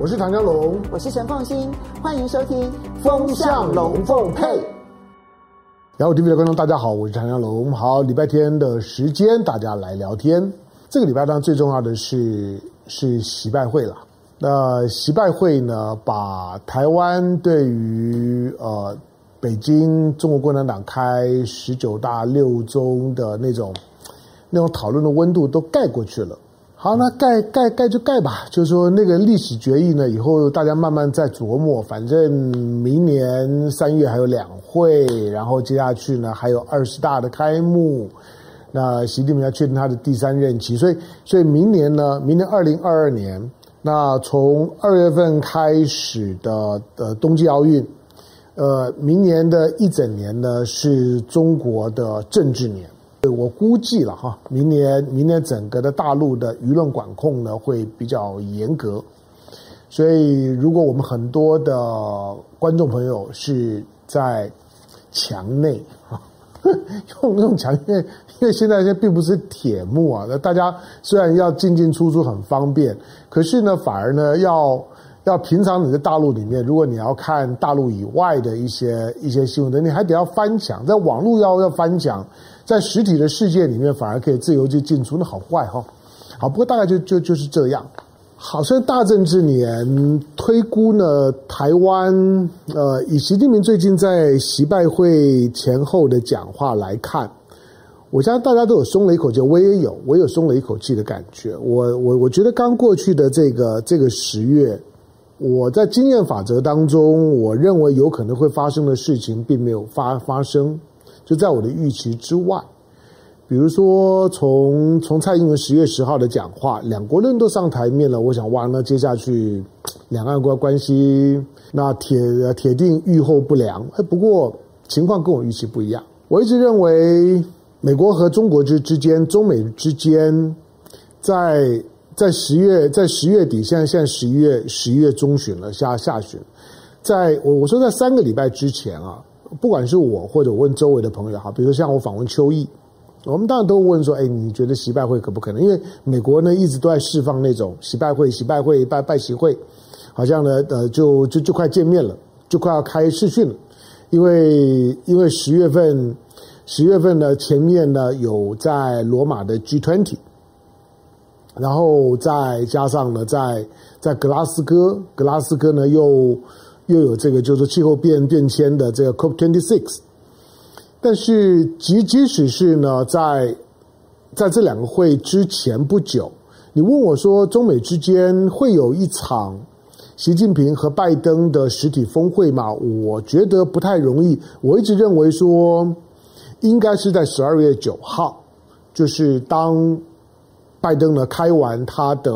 我是唐江龙，我是陈凤新，欢迎收听《风向龙凤配》。然后 TV 的观众大家好，我是唐江龙。好，礼拜天的时间，大家来聊天。这个礼拜当然最重要的是是习拜会了。那习拜会呢，把台湾对于呃北京中国共产党开十九大六中的那种那种讨论的温度都盖过去了。好，那盖盖盖就盖吧。就是说，那个历史决议呢，以后大家慢慢再琢磨。反正明年三月还有两会，然后接下去呢还有二十大的开幕。那习近平要确定他的第三任期，所以所以明年呢，明年二零二二年，那从二月份开始的的冬季奥运，呃，明年的一整年呢是中国的政治年。我估计了哈，明年明年整个的大陆的舆论管控呢会比较严格，所以如果我们很多的观众朋友是在墙内啊，用墙，因为因为现在这并不是铁幕啊，那大家虽然要进进出出很方便，可是呢反而呢要要平常你在大陆里面，如果你要看大陆以外的一些一些新闻，你还得要翻墙，在网络要要翻墙。在实体的世界里面，反而可以自由去进出，那好怪哈。好，不过大概就就就是这样。好，像大政治年推估呢，台湾呃，以习近平最近在习拜会前后的讲话来看，我相信大家都有松了一口气，我也有，我有松了一口气的感觉。我我我觉得刚过去的这个这个十月，我在经验法则当中，我认为有可能会发生的事情，并没有发发生。就在我的预期之外，比如说从从蔡英文十月十号的讲话，两国人都上台面了，我想哇，那接下去两岸关关系那铁铁定愈后不良。哎，不过情况跟我预期不一样。我一直认为美国和中国之之间，中美之间，在在十月在十月底，现在现在十一月十一月中旬了，下下旬，在我我说在三个礼拜之前啊。不管是我或者我问周围的朋友哈，比如像我访问邱毅，我们当然都问说，哎，你觉得习拜会可不可能？因为美国呢一直都在释放那种习拜会、习拜会、拜拜习会，好像呢呃就就就快见面了，就快要开视讯了。因为因为十月份十月份呢前面呢有在罗马的 G20，然后再加上呢在在格拉斯哥，格拉斯哥呢又。又有这个就是气候变变迁的这个 COP twenty six，但是即即使是呢，在在这两个会之前不久，你问我说中美之间会有一场习近平和拜登的实体峰会吗？我觉得不太容易。我一直认为说，应该是在十二月九号，就是当拜登呢开完他的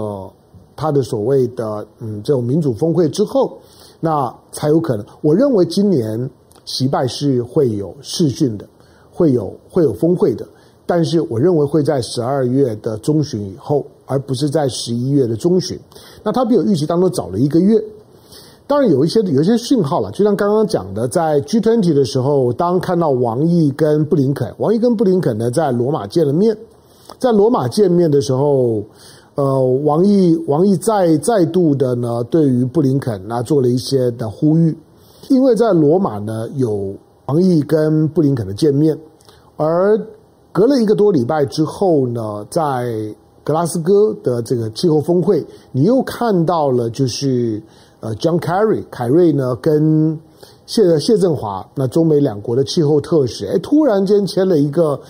他的所谓的嗯这种民主峰会之后。那才有可能。我认为今年习拜是会有试训的，会有会有峰会的，但是我认为会在十二月的中旬以后，而不是在十一月的中旬。那他比我预期当中早了一个月。当然有一些有一些讯号了，就像刚刚讲的，在 G20 的时候，当看到王毅跟布林肯，王毅跟布林肯呢在罗马见了面，在罗马见面的时候。呃，王毅王毅再再度的呢，对于布林肯那做了一些的呼吁，因为在罗马呢有王毅跟布林肯的见面，而隔了一个多礼拜之后呢，在格拉斯哥的这个气候峰会，你又看到了就是呃，John Kerry 凯瑞呢跟谢谢振华那中美两国的气候特使，哎，突然间签了一个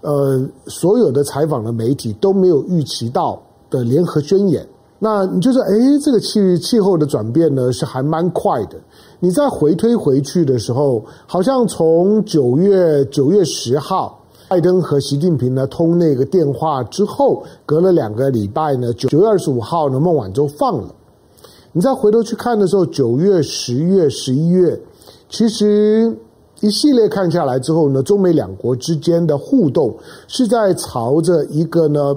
呃，所有的采访的媒体都没有预期到。的联合宣言，那你就说，哎，这个气气候的转变呢是还蛮快的。你再回推回去的时候，好像从九月九月十号，拜登和习近平呢通那个电话之后，隔了两个礼拜呢，九九月二十五号呢孟晚舟放了。你再回头去看的时候，九月、十月、十一月，其实一系列看下来之后呢，中美两国之间的互动是在朝着一个呢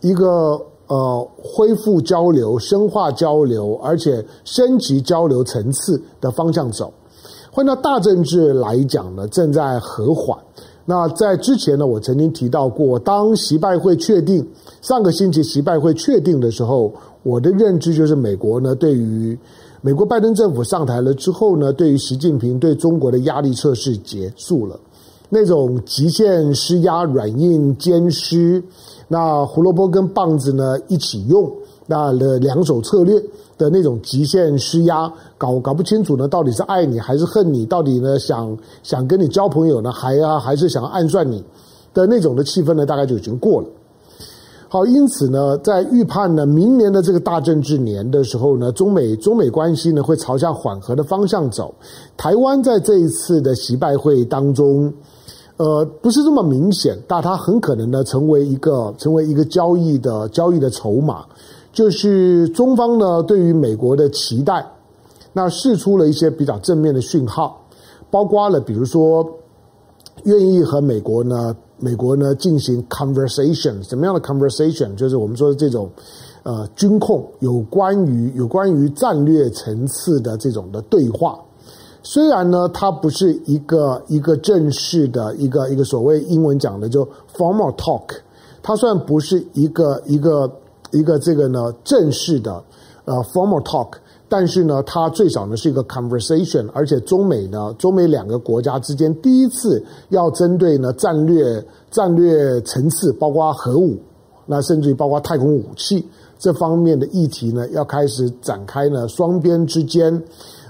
一个。呃，恢复交流、深化交流，而且升级交流层次的方向走。换到大政治来讲呢，正在和缓。那在之前呢，我曾经提到过，当习拜会确定上个星期习拜会确定的时候，我的认知就是美国呢，对于美国拜登政府上台了之后呢，对于习近平对中国的压力测试结束了，那种极限施压、软硬兼施，那胡萝卜跟棒子呢一起用，那的两手策略。的那种极限施压，搞搞不清楚呢，到底是爱你还是恨你？到底呢，想想跟你交朋友呢，还啊，还是想暗算你的那种的气氛呢？大概就已经过了。好，因此呢，在预判呢，明年的这个大政治年的时候呢，中美中美关系呢会朝向缓和的方向走。台湾在这一次的习拜会当中，呃，不是这么明显，但它很可能呢成为一个成为一个交易的交易的筹码。就是中方呢，对于美国的期待，那释出了一些比较正面的讯号，包括了比如说愿意和美国呢，美国呢进行 conversation，什么样的 conversation？就是我们说的这种呃军控，有关于有关于战略层次的这种的对话。虽然呢，它不是一个一个正式的一个一个所谓英文讲的就 formal talk，它虽然不是一个一个。一个这个呢正式的呃 formal talk，但是呢，它最少呢是一个 conversation，而且中美呢，中美两个国家之间第一次要针对呢战略战略层次，包括核武，那甚至于包括太空武器这方面的议题呢，要开始展开呢双边之间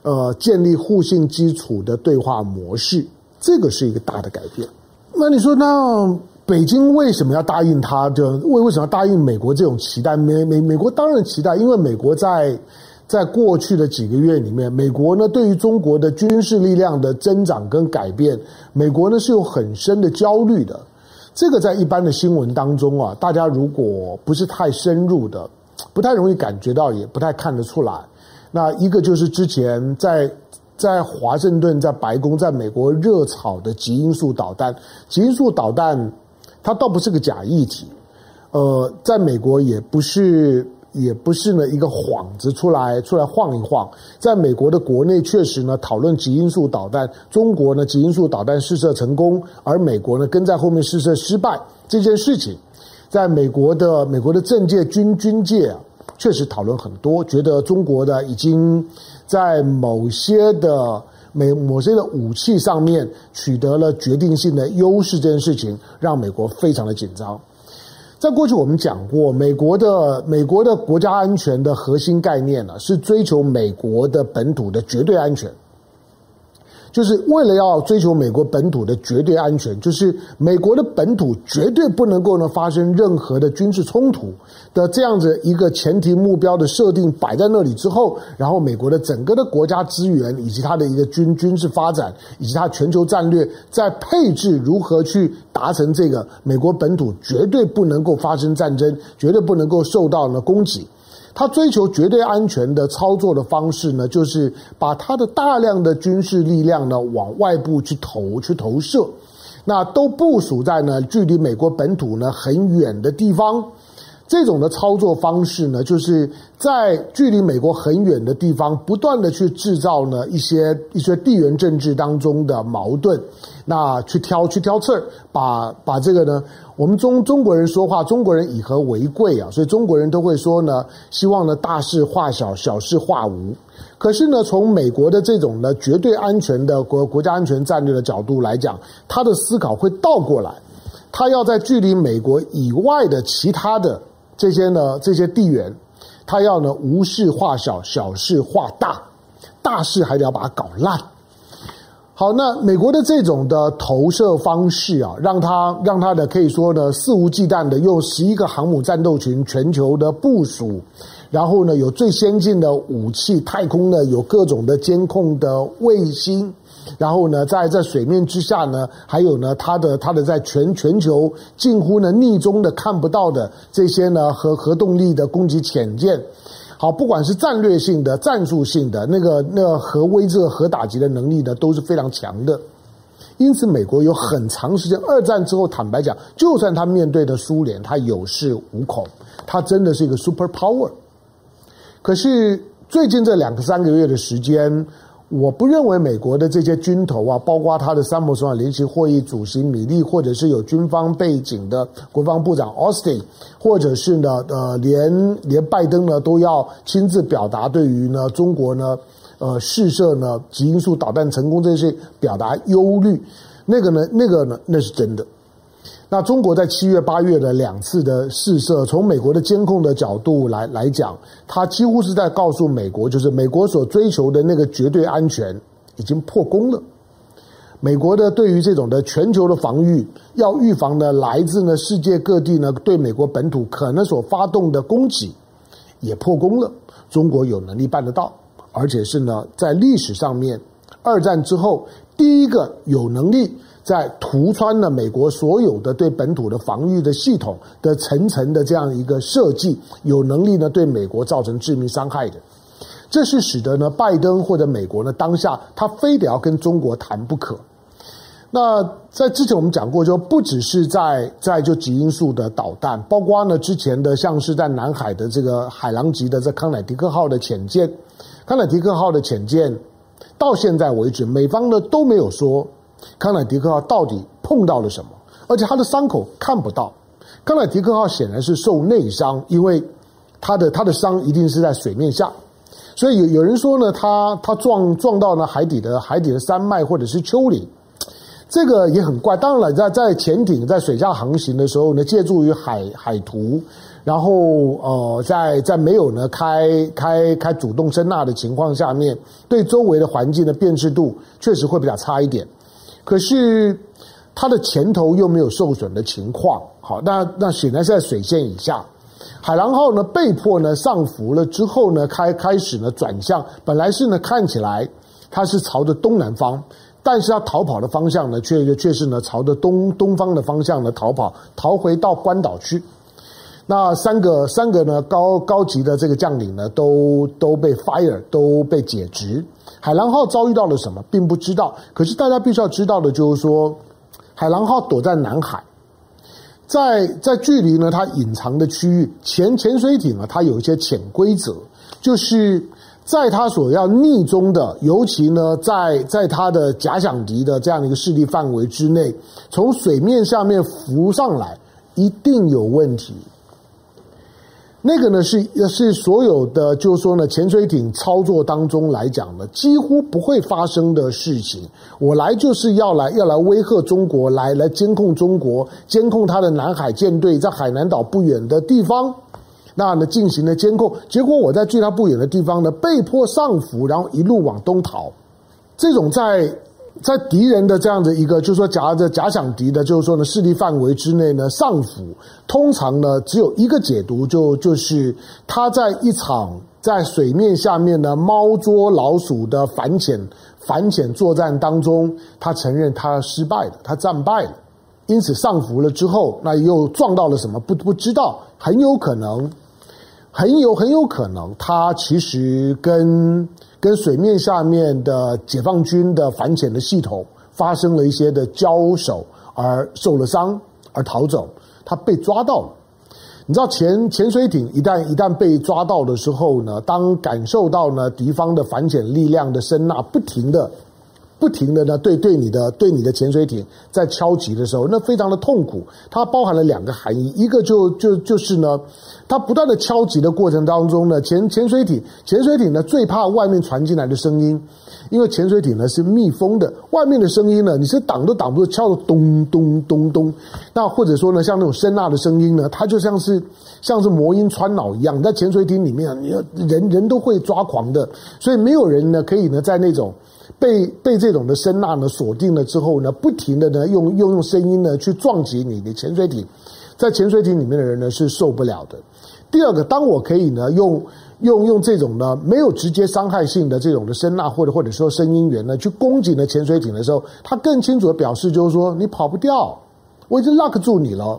呃建立互信基础的对话模式，这个是一个大的改变。那你说那？北京为什么要答应他？就为为什么要答应美国这种期待？美美美国当然期待，因为美国在在过去的几个月里面，美国呢对于中国的军事力量的增长跟改变，美国呢是有很深的焦虑的。这个在一般的新闻当中啊，大家如果不是太深入的，不太容易感觉到，也不太看得出来。那一个就是之前在。在华盛顿，在白宫，在美国热炒的极音速导弹，极音速导弹。它倒不是个假议题，呃，在美国也不是也不是呢一个幌子出来出来晃一晃，在美国的国内确实呢讨论极音速导弹，中国呢极音速导弹试射成功，而美国呢跟在后面试射失败这件事情，在美国的美国的政界军军界啊，确实讨论很多，觉得中国的已经在某些的。美某些的武器上面取得了决定性的优势，这件事情让美国非常的紧张。在过去我们讲过，美国的美国的国家安全的核心概念呢，是追求美国的本土的绝对安全。就是为了要追求美国本土的绝对安全，就是美国的本土绝对不能够呢发生任何的军事冲突的这样子一个前提目标的设定摆在那里之后，然后美国的整个的国家资源以及它的一个军军事发展以及它全球战略在配置如何去达成这个美国本土绝对不能够发生战争，绝对不能够受到呢攻击。他追求绝对安全的操作的方式呢，就是把他的大量的军事力量呢往外部去投去投射，那都部署在呢距离美国本土呢很远的地方。这种的操作方式呢，就是在距离美国很远的地方，不断的去制造呢一些一些地缘政治当中的矛盾，那去挑去挑刺儿，把把这个呢，我们中中国人说话，中国人以和为贵啊，所以中国人都会说呢，希望呢大事化小，小事化无。可是呢，从美国的这种呢绝对安全的国国家安全战略的角度来讲，他的思考会倒过来，他要在距离美国以外的其他的。这些呢，这些地缘，他要呢无事化小，小事化大，大事还得要把它搞烂。好，那美国的这种的投射方式啊，让他让他的可以说呢肆无忌惮的用十一个航母战斗群全球的部署，然后呢有最先进的武器，太空呢有各种的监控的卫星。然后呢，在在水面之下呢，还有呢，它的它的在全全球近乎呢逆中的看不到的这些呢核核动力的攻击潜舰，好，不管是战略性的、战术性的那个那核威慑、核打击的能力呢，都是非常强的。因此，美国有很长时间，二战之后，坦白讲，就算他面对的苏联，他有恃无恐，他真的是一个 super power。可是最近这两个三个月的时间。我不认为美国的这些军头啊，包括他的参谋总长联席会议主席米利，或者是有军方背景的国防部长奥斯汀，或者是呢，呃，连连拜登呢都要亲自表达对于呢中国呢，呃，试射呢极音速导弹成功这些表达忧虑，那个呢，那个呢，那是真的。那中国在七月、八月的两次的试射，从美国的监控的角度来来讲，它几乎是在告诉美国，就是美国所追求的那个绝对安全已经破功了。美国的对于这种的全球的防御，要预防呢来自呢世界各地呢对美国本土可能所发动的攻击，也破功了。中国有能力办得到，而且是呢在历史上面，二战之后第一个有能力。在突穿了美国所有的对本土的防御的系统的层层的这样一个设计，有能力呢对美国造成致命伤害的，这是使得呢拜登或者美国呢当下他非得要跟中国谈不可。那在之前我们讲过，就不只是在在就极音速的导弹，包括呢之前的像是在南海的这个海狼级的这康乃狄克号的潜舰，康乃狄克号的潜舰到现在为止，美方呢都没有说。康乃狄克号到底碰到了什么？而且他的伤口看不到。康乃狄克号显然是受内伤，因为他的他的伤一定是在水面下。所以有有人说呢，他他撞撞到了海底的海底的山脉或者是丘陵，这个也很怪。当然了，在在潜艇在水下航行的时候呢，借助于海海图，然后呃，在在没有呢开开开主动声纳的情况下面，对周围的环境的辨识度确实会比较差一点。可是它的前头又没有受损的情况，好，那那显然是在水线以下。海狼号呢被迫呢上浮了之后呢，开开始呢转向，本来是呢看起来它是朝着东南方，但是它逃跑的方向呢却却是呢朝着东东方的方向呢逃跑，逃回到关岛去。那三个三个呢高高级的这个将领呢都都被 fire 都被解职。海狼号遭遇到了什么，并不知道。可是大家必须要知道的就是说，海狼号躲在南海，在在距离呢它隐藏的区域，潜潜水艇啊，它有一些潜规则，就是在它所要逆中的，尤其呢在在它的假想敌的这样的一个势力范围之内，从水面下面浮上来，一定有问题。那个呢是是所有的，就是说呢，潜水艇操作当中来讲呢，几乎不会发生的事情。我来就是要来要来威吓中国，来来监控中国，监控他的南海舰队在海南岛不远的地方，那呢进行了监控。结果我在距他不远的地方呢，被迫上浮，然后一路往东逃。这种在。在敌人的这样的一个，就是说假的假想敌的，就是说呢势力范围之内呢上浮，通常呢只有一个解读，就就是他在一场在水面下面呢猫捉老鼠的反潜反潜作战当中，他承认他失败了，他战败了，因此上浮了之后，那又撞到了什么？不不知道，很有可能，很有很有可能，他其实跟。跟水面下面的解放军的反潜的系统发生了一些的交手，而受了伤，而逃走。他被抓到了。你知道潜潜水艇一旦一旦被抓到的时候呢，当感受到呢敌方的反潜力量的声呐不停的。不停的呢，对对你的对你的潜水艇在敲击的时候，那非常的痛苦。它包含了两个含义，一个就就就是呢，它不断的敲击的过程当中呢，潜潜水艇潜水艇呢最怕外面传进来的声音，因为潜水艇呢是密封的，外面的声音呢你是挡都挡不住，敲的咚咚咚咚。那或者说呢，像那种声呐的声音呢，它就像是像是魔音穿脑一样，在潜水艇里面，你人人都会抓狂的，所以没有人呢可以呢在那种。被被这种的声呐呢锁定了之后呢，不停的呢用用用声音呢去撞击你的潜水艇，在潜水艇里面的人呢是受不了的。第二个，当我可以呢用用用这种呢没有直接伤害性的这种的声呐或者或者说声音源呢去攻击呢潜水艇的时候，他更清楚的表示就是说你跑不掉，我已经 lock 住你了。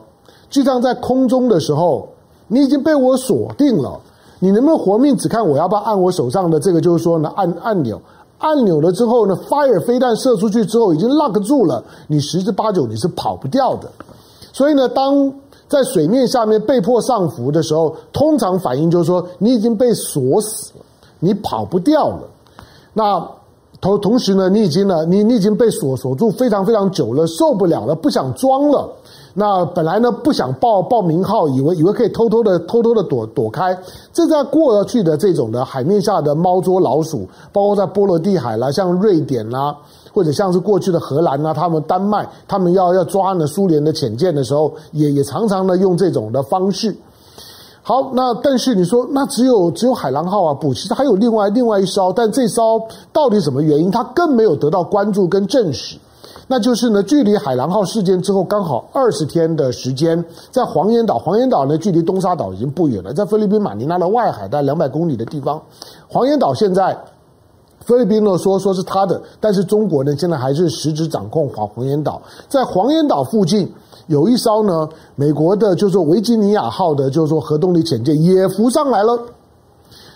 就像在空中的时候，你已经被我锁定了，你能不能活命只看我要不要按我手上的这个就是说呢按按钮。按钮了之后呢，fire 飞弹射出去之后已经 lock 住了，你十之八九你是跑不掉的。所以呢，当在水面下面被迫上浮的时候，通常反应就是说你已经被锁死了，你跑不掉了。那同同时呢，你已经呢，你你已经被锁锁住非常非常久了，受不了了，不想装了。那本来呢，不想报报名号，以为以为可以偷偷的偷偷的躲躲开。这在过去的这种的海面下的猫捉老鼠，包括在波罗的海啦，像瑞典啦，或者像是过去的荷兰啦，他们丹麦，他们要要抓呢苏联的潜舰的时候，也也常常呢用这种的方式。好，那但是你说，那只有只有海狼号啊？不，其实还有另外另外一艘，但这艘到底什么原因，它更没有得到关注跟证实。那就是呢，距离海狼号事件之后刚好二十天的时间，在黄岩岛，黄岩岛呢距离东沙岛已经不远了，在菲律宾马尼拉的外海，大概两百公里的地方。黄岩岛现在菲律宾呢说说是他的，但是中国呢现在还是实质掌控黄黄岩岛。在黄岩岛附近有一艘呢美国的，就是说维吉尼亚号的，就是说核动力潜舰也浮上来了。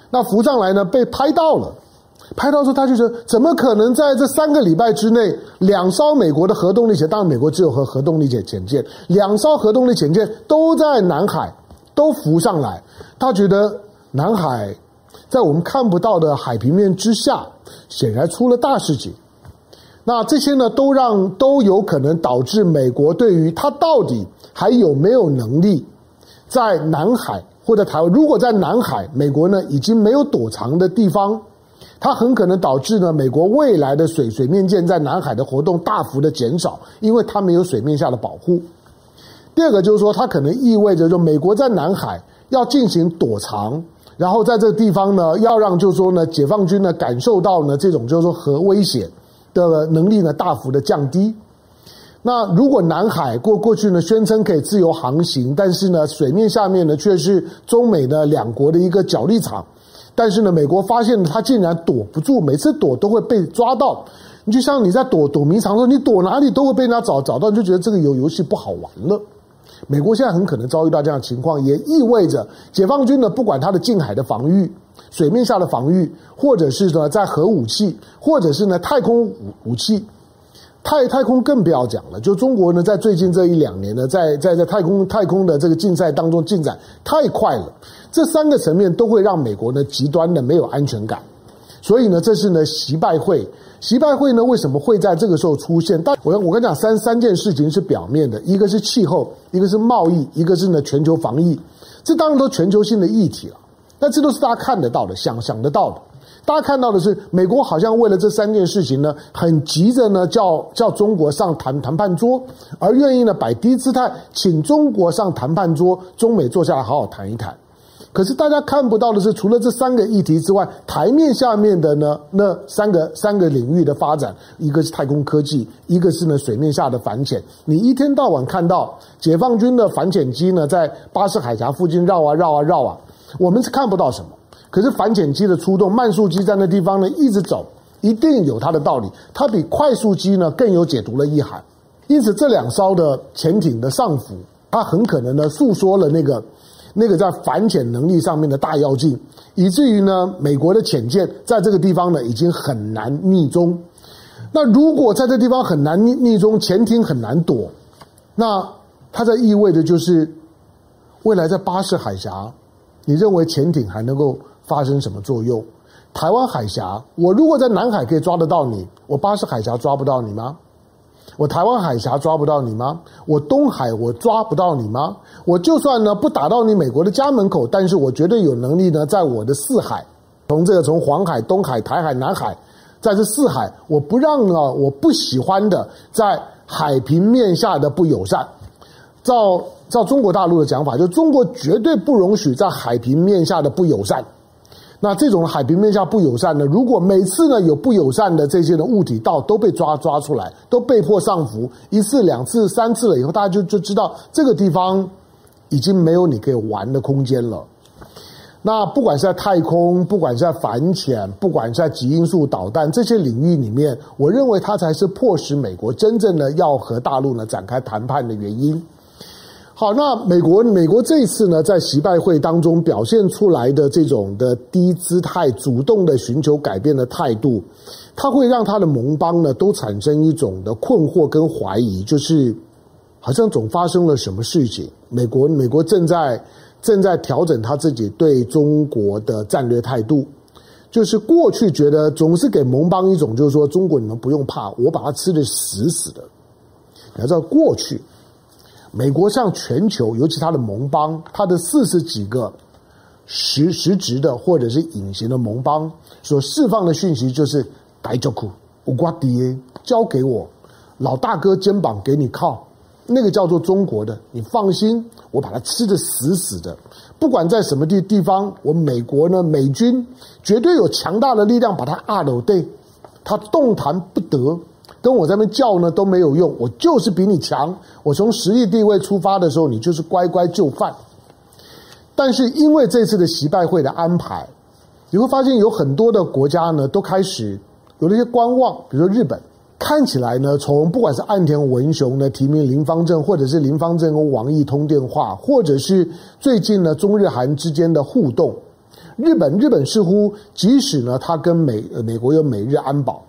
那浮上来呢被拍到了。拍到说，他就说，怎么可能在这三个礼拜之内，两艘美国的核动力潜，当然美国只有核核动力潜潜舰，两艘核动力潜舰都在南海都浮上来。他觉得南海在我们看不到的海平面之下，显然出了大事情。那这些呢，都让都有可能导致美国对于他到底还有没有能力在南海或者台湾，如果在南海，美国呢已经没有躲藏的地方。它很可能导致呢，美国未来的水水面舰在南海的活动大幅的减少，因为它没有水面下的保护。第二个就是说，它可能意味着，就美国在南海要进行躲藏，然后在这个地方呢，要让就是说呢，解放军呢感受到呢这种就是说核威胁的能力呢大幅的降低。那如果南海过过去呢宣称可以自由航行，但是呢水面下面呢却是中美的两国的一个角力场。但是呢，美国发现他竟然躲不住，每次躲都会被抓到。你就像你在躲躲迷藏的时候，你躲哪里都会被人家找找到，你就觉得这个游游戏不好玩了。美国现在很可能遭遇到这样的情况，也意味着解放军呢，不管他的近海的防御、水面下的防御，或者是呢在核武器，或者是呢太空武武器。太太空更不要讲了，就中国呢，在最近这一两年呢，在在在太空太空的这个竞赛当中进展太快了，这三个层面都会让美国呢极端的没有安全感，所以呢，这是呢习拜会，习拜会呢为什么会在这个时候出现？但我我跟你讲，三三件事情是表面的，一个是气候，一个是贸易，一个是呢全球防疫，这当然都全球性的议题了，但这都是大家看得到的，想想得到的。大家看到的是，美国好像为了这三件事情呢，很急着呢叫叫中国上谈谈判桌，而愿意呢摆低姿态，请中国上谈判桌，中美坐下来好好谈一谈。可是大家看不到的是，除了这三个议题之外，台面下面的呢那三个三个领域的发展，一个是太空科技，一个是呢水面下的反潜。你一天到晚看到解放军的反潜机呢在巴士海峡附近绕啊绕啊绕啊，我们是看不到什么。可是反潜机的出动，慢速机在那地方呢一直走，一定有它的道理。它比快速机呢更有解读的意涵。因此，这两艘的潜艇的上浮，它很可能呢诉说了那个那个在反潜能力上面的大跃进，以至于呢美国的潜舰在这个地方呢已经很难匿踪。那如果在这地方很难匿匿踪，潜艇很难躲，那它在意味着就是未来在巴士海峡，你认为潜艇还能够？发生什么作用？台湾海峡，我如果在南海可以抓得到你，我巴士海峡抓不到你吗？我台湾海峡抓不到你吗？我东海我抓不到你吗？我就算呢不打到你美国的家门口，但是我绝对有能力呢，在我的四海，从这个从黄海、东海、台海、南海，在这四海，我不让呢我不喜欢的在海平面下的不友善，照照中国大陆的讲法，就中国绝对不容许在海平面下的不友善。那这种海平面下不友善呢？如果每次呢有不友善的这些的物体到都被抓抓出来，都被迫上浮一次、两次、三次了以后，大家就就知道这个地方已经没有你可以玩的空间了。那不管是在太空，不管是在反潜，不管是在极音速导弹这些领域里面，我认为它才是迫使美国真正的要和大陆呢展开谈判的原因。好，那美国美国这一次呢，在习拜会当中表现出来的这种的低姿态、主动的寻求改变的态度，它会让他的盟邦呢都产生一种的困惑跟怀疑，就是好像总发生了什么事情。美国美国正在正在调整他自己对中国的战略态度。就是过去觉得总是给盟邦一种，就是说中国你们不用怕，我把它吃得死死的。你要知道，过去美国向全球，尤其他的盟邦，他的四十几个实实质的或者是隐形的盟邦所释放的讯息，就是大丈夫，无关系，交给我，老大哥肩膀给你靠。那个叫做中国的，你放心，我把它吃得死死的。不管在什么地地方，我美国呢，美军绝对有强大的力量把它压倒对，它动弹不得，跟我在那边叫呢都没有用。我就是比你强，我从实力地位出发的时候，你就是乖乖就范。但是因为这次的习拜会的安排，你会发现有很多的国家呢都开始有了一些观望，比如说日本。看起来呢，从不管是岸田文雄呢提名林芳正，或者是林芳正跟王毅通电话，或者是最近呢中日韩之间的互动，日本日本似乎即使呢他跟美美国有美日安保，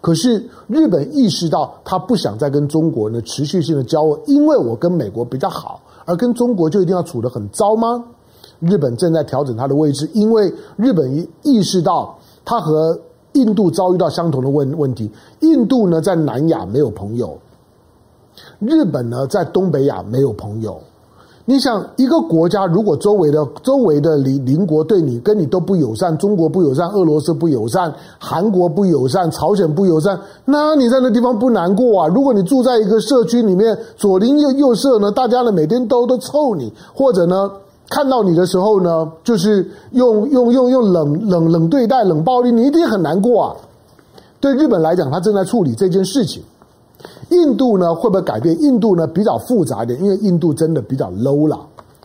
可是日本意识到他不想再跟中国呢持续性的交恶，因为我跟美国比较好，而跟中国就一定要处得很糟吗？日本正在调整他的位置，因为日本意识到他和。印度遭遇到相同的问问题。印度呢，在南亚没有朋友；日本呢，在东北亚没有朋友。你想，一个国家如果周围的周围的邻邻国对你跟你都不友善，中国不友善，俄罗斯不友善，韩国不友善，朝鲜不友善，那你在那地方不难过啊？如果你住在一个社区里面，左邻右右舍呢，大家呢每天都都臭你，或者呢？看到你的时候呢，就是用用用用冷冷冷对待、冷暴力，你一定很难过啊。对日本来讲，他正在处理这件事情。印度呢，会不会改变？印度呢比较复杂一点，因为印度真的比较 low 了。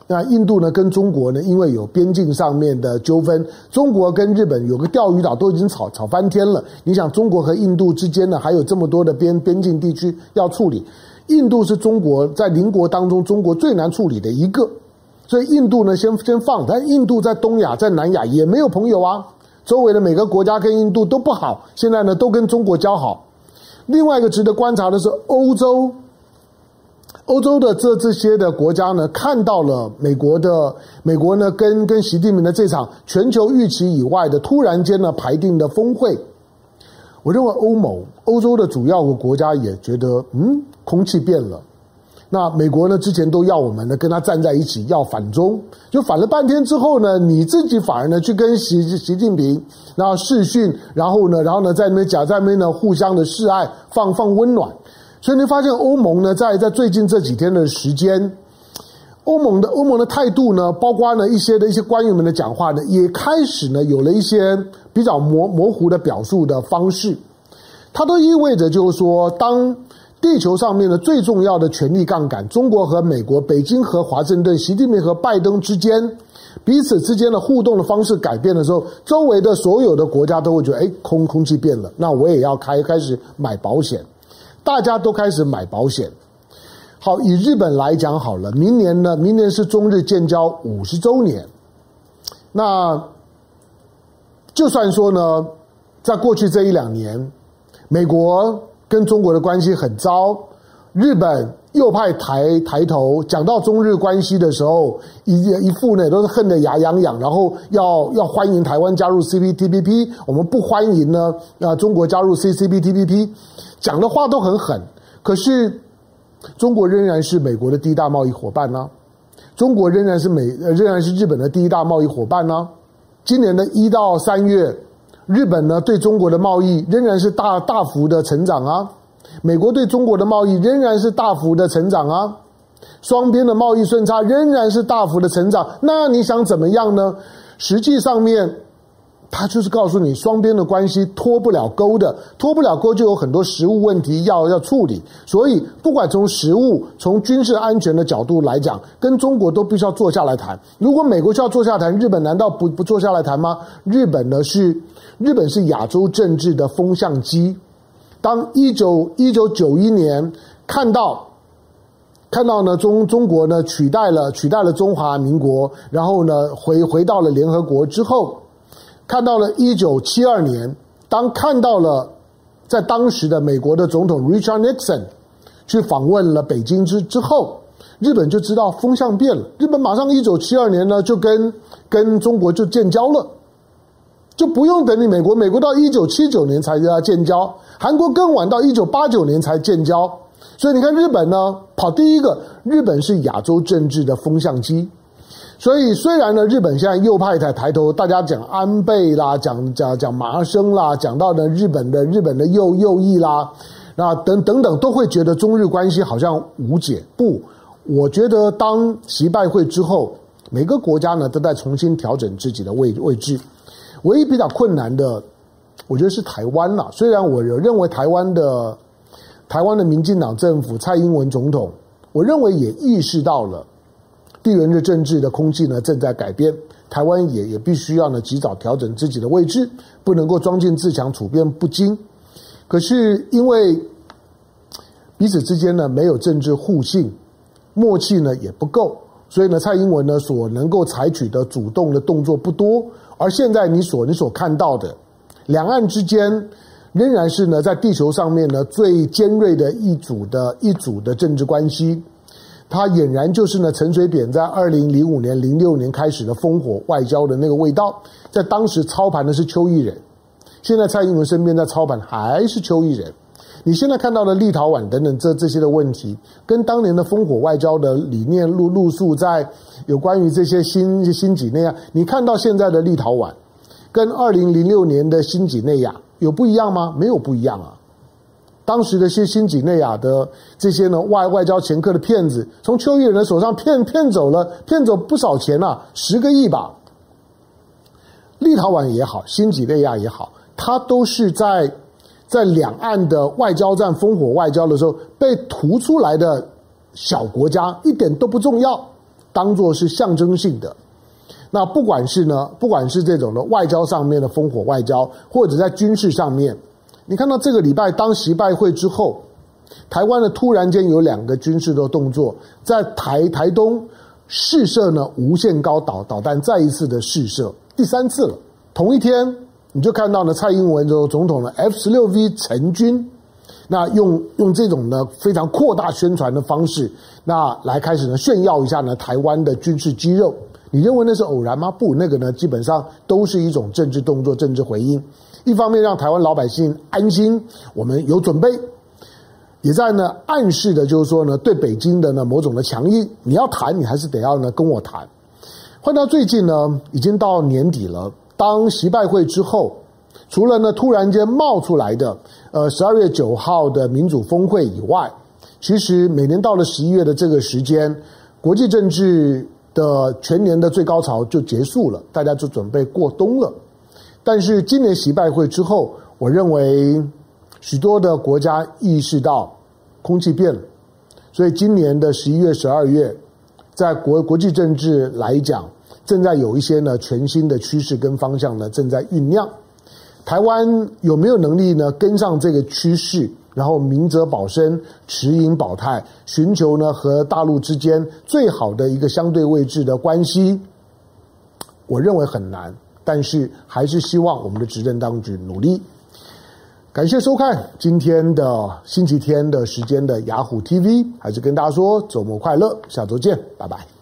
那印度呢跟中国呢，因为有边境上面的纠纷，中国跟日本有个钓鱼岛都已经吵吵翻天了。你想，中国和印度之间呢，还有这么多的边边境地区要处理，印度是中国在邻国当中中国最难处理的一个。所以印度呢，先先放，但印度在东亚、在南亚也没有朋友啊。周围的每个国家跟印度都不好，现在呢都跟中国交好。另外一个值得观察的是，欧洲，欧洲的这这些的国家呢，看到了美国的美国呢跟跟习近平的这场全球预期以外的突然间呢排定的峰会，我认为欧盟、欧洲的主要国家也觉得，嗯，空气变了。那美国呢？之前都要我们呢跟他站在一起，要反中，就反了半天之后呢，你自己反而呢去跟习习近平，然后视讯，然后呢，然后呢在那边假在那边呢互相的示爱，放放温暖。所以你发现欧盟呢，在在最近这几天的时间，欧盟的欧盟的态度呢，包括呢一些的一些官员们的讲话呢，也开始呢有了一些比较模模糊的表述的方式。它都意味着就是说，当。地球上面的最重要的权力杠杆，中国和美国、北京和华盛顿、习近平和拜登之间彼此之间的互动的方式改变的时候，周围的所有的国家都会觉得，哎，空空气变了，那我也要开开始买保险，大家都开始买保险。好，以日本来讲好了，明年呢，明年是中日建交五十周年，那就算说呢，在过去这一两年，美国。跟中国的关系很糟，日本右派抬抬头讲到中日关系的时候，一一副呢都是恨得牙痒痒，然后要要欢迎台湾加入 CPTPP，我们不欢迎呢啊中国加入 CCPTPP，讲的话都很狠，可是中国仍然是美国的第一大贸易伙伴呢、中国仍然是美仍然是日本的第一大贸易伙伴呢、今年的一到三月。日本呢对中国的贸易仍然是大大幅的成长啊，美国对中国的贸易仍然是大幅的成长啊，双边的贸易顺差仍然是大幅的成长。那你想怎么样呢？实际上面。他就是告诉你，双边的关系脱不了钩的，脱不了钩就有很多实务问题要要处理。所以，不管从实务、从军事安全的角度来讲，跟中国都必须要坐下来谈。如果美国需要坐下来谈，日本难道不不坐下来谈吗？日本呢是日本是亚洲政治的风向机。当一九一九九一年看到看到呢中中国呢取代了取代了中华民国，然后呢回回到了联合国之后。看到了一九七二年，当看到了在当时的美国的总统 Richard Nixon 去访问了北京之之后，日本就知道风向变了。日本马上一九七二年呢就跟跟中国就建交了。就不用等你美国，美国到一九七九年才要建交，韩国更晚到一九八九年才建交。所以你看日本呢，跑第一个，日本是亚洲政治的风向机。所以虽然呢，日本现在右派在抬头，大家讲安倍啦，讲讲讲麻生啦，讲到呢日本的日本的右右翼啦，那等等等都会觉得中日关系好像无解。不，我觉得当习拜会之后，每个国家呢都在重新调整自己的位位置。唯一比较困难的，我觉得是台湾了。虽然我认为台湾的台湾的民进党政府蔡英文总统，我认为也意识到了地缘的政治的空气呢正在改变，台湾也也必须要呢及早调整自己的位置，不能够装进自强，处变不惊。可是因为彼此之间呢没有政治互信，默契呢也不够，所以呢蔡英文呢所能够采取的主动的动作不多。而现在你所你所看到的，两岸之间仍然是呢，在地球上面呢最尖锐的一组的一组的政治关系，它俨然就是呢陈水扁在二零零五年、零六年开始的烽火外交的那个味道，在当时操盘的是邱义仁，现在蔡英文身边在操盘还是邱义仁。你现在看到的立陶宛等等这这些的问题，跟当年的烽火外交的理念路路数，在有关于这些新新几内亚，你看到现在的立陶宛，跟二零零六年的新几内亚有不一样吗？没有不一样啊。当时的些新几内亚的这些呢外外交掮客的骗子，从邱义仁的手上骗骗走了骗走不少钱啊，十个亿吧。立陶宛也好，新几内亚也好，它都是在。在两岸的外交战、烽火外交的时候，被突出来的小国家一点都不重要，当做是象征性的。那不管是呢，不管是这种的外交上面的烽火外交，或者在军事上面，你看到这个礼拜当习拜会之后，台湾呢突然间有两个军事的动作，在台台东试射呢无限高导导弹，再一次的试射，第三次了，同一天。你就看到呢，蔡英文总统的 F 十六 V 成军，那用用这种呢非常扩大宣传的方式，那来开始呢炫耀一下呢台湾的军事肌肉。你认为那是偶然吗？不，那个呢基本上都是一种政治动作、政治回应。一方面让台湾老百姓安心，我们有准备，也在呢暗示的就是说呢对北京的呢某种的强硬。你要谈，你还是得要呢跟我谈。换到最近呢，已经到年底了。当习拜会之后，除了呢突然间冒出来的呃十二月九号的民主峰会以外，其实每年到了十一月的这个时间，国际政治的全年的最高潮就结束了，大家就准备过冬了。但是今年习拜会之后，我认为许多的国家意识到空气变了，所以今年的十一月、十二月，在国国际政治来讲。正在有一些呢全新的趋势跟方向呢正在酝酿，台湾有没有能力呢跟上这个趋势，然后明哲保身、持盈保泰，寻求呢和大陆之间最好的一个相对位置的关系？我认为很难，但是还是希望我们的执政当局努力。感谢收看今天的星期天的时间的雅虎 TV，还是跟大家说周末快乐，下周见，拜拜。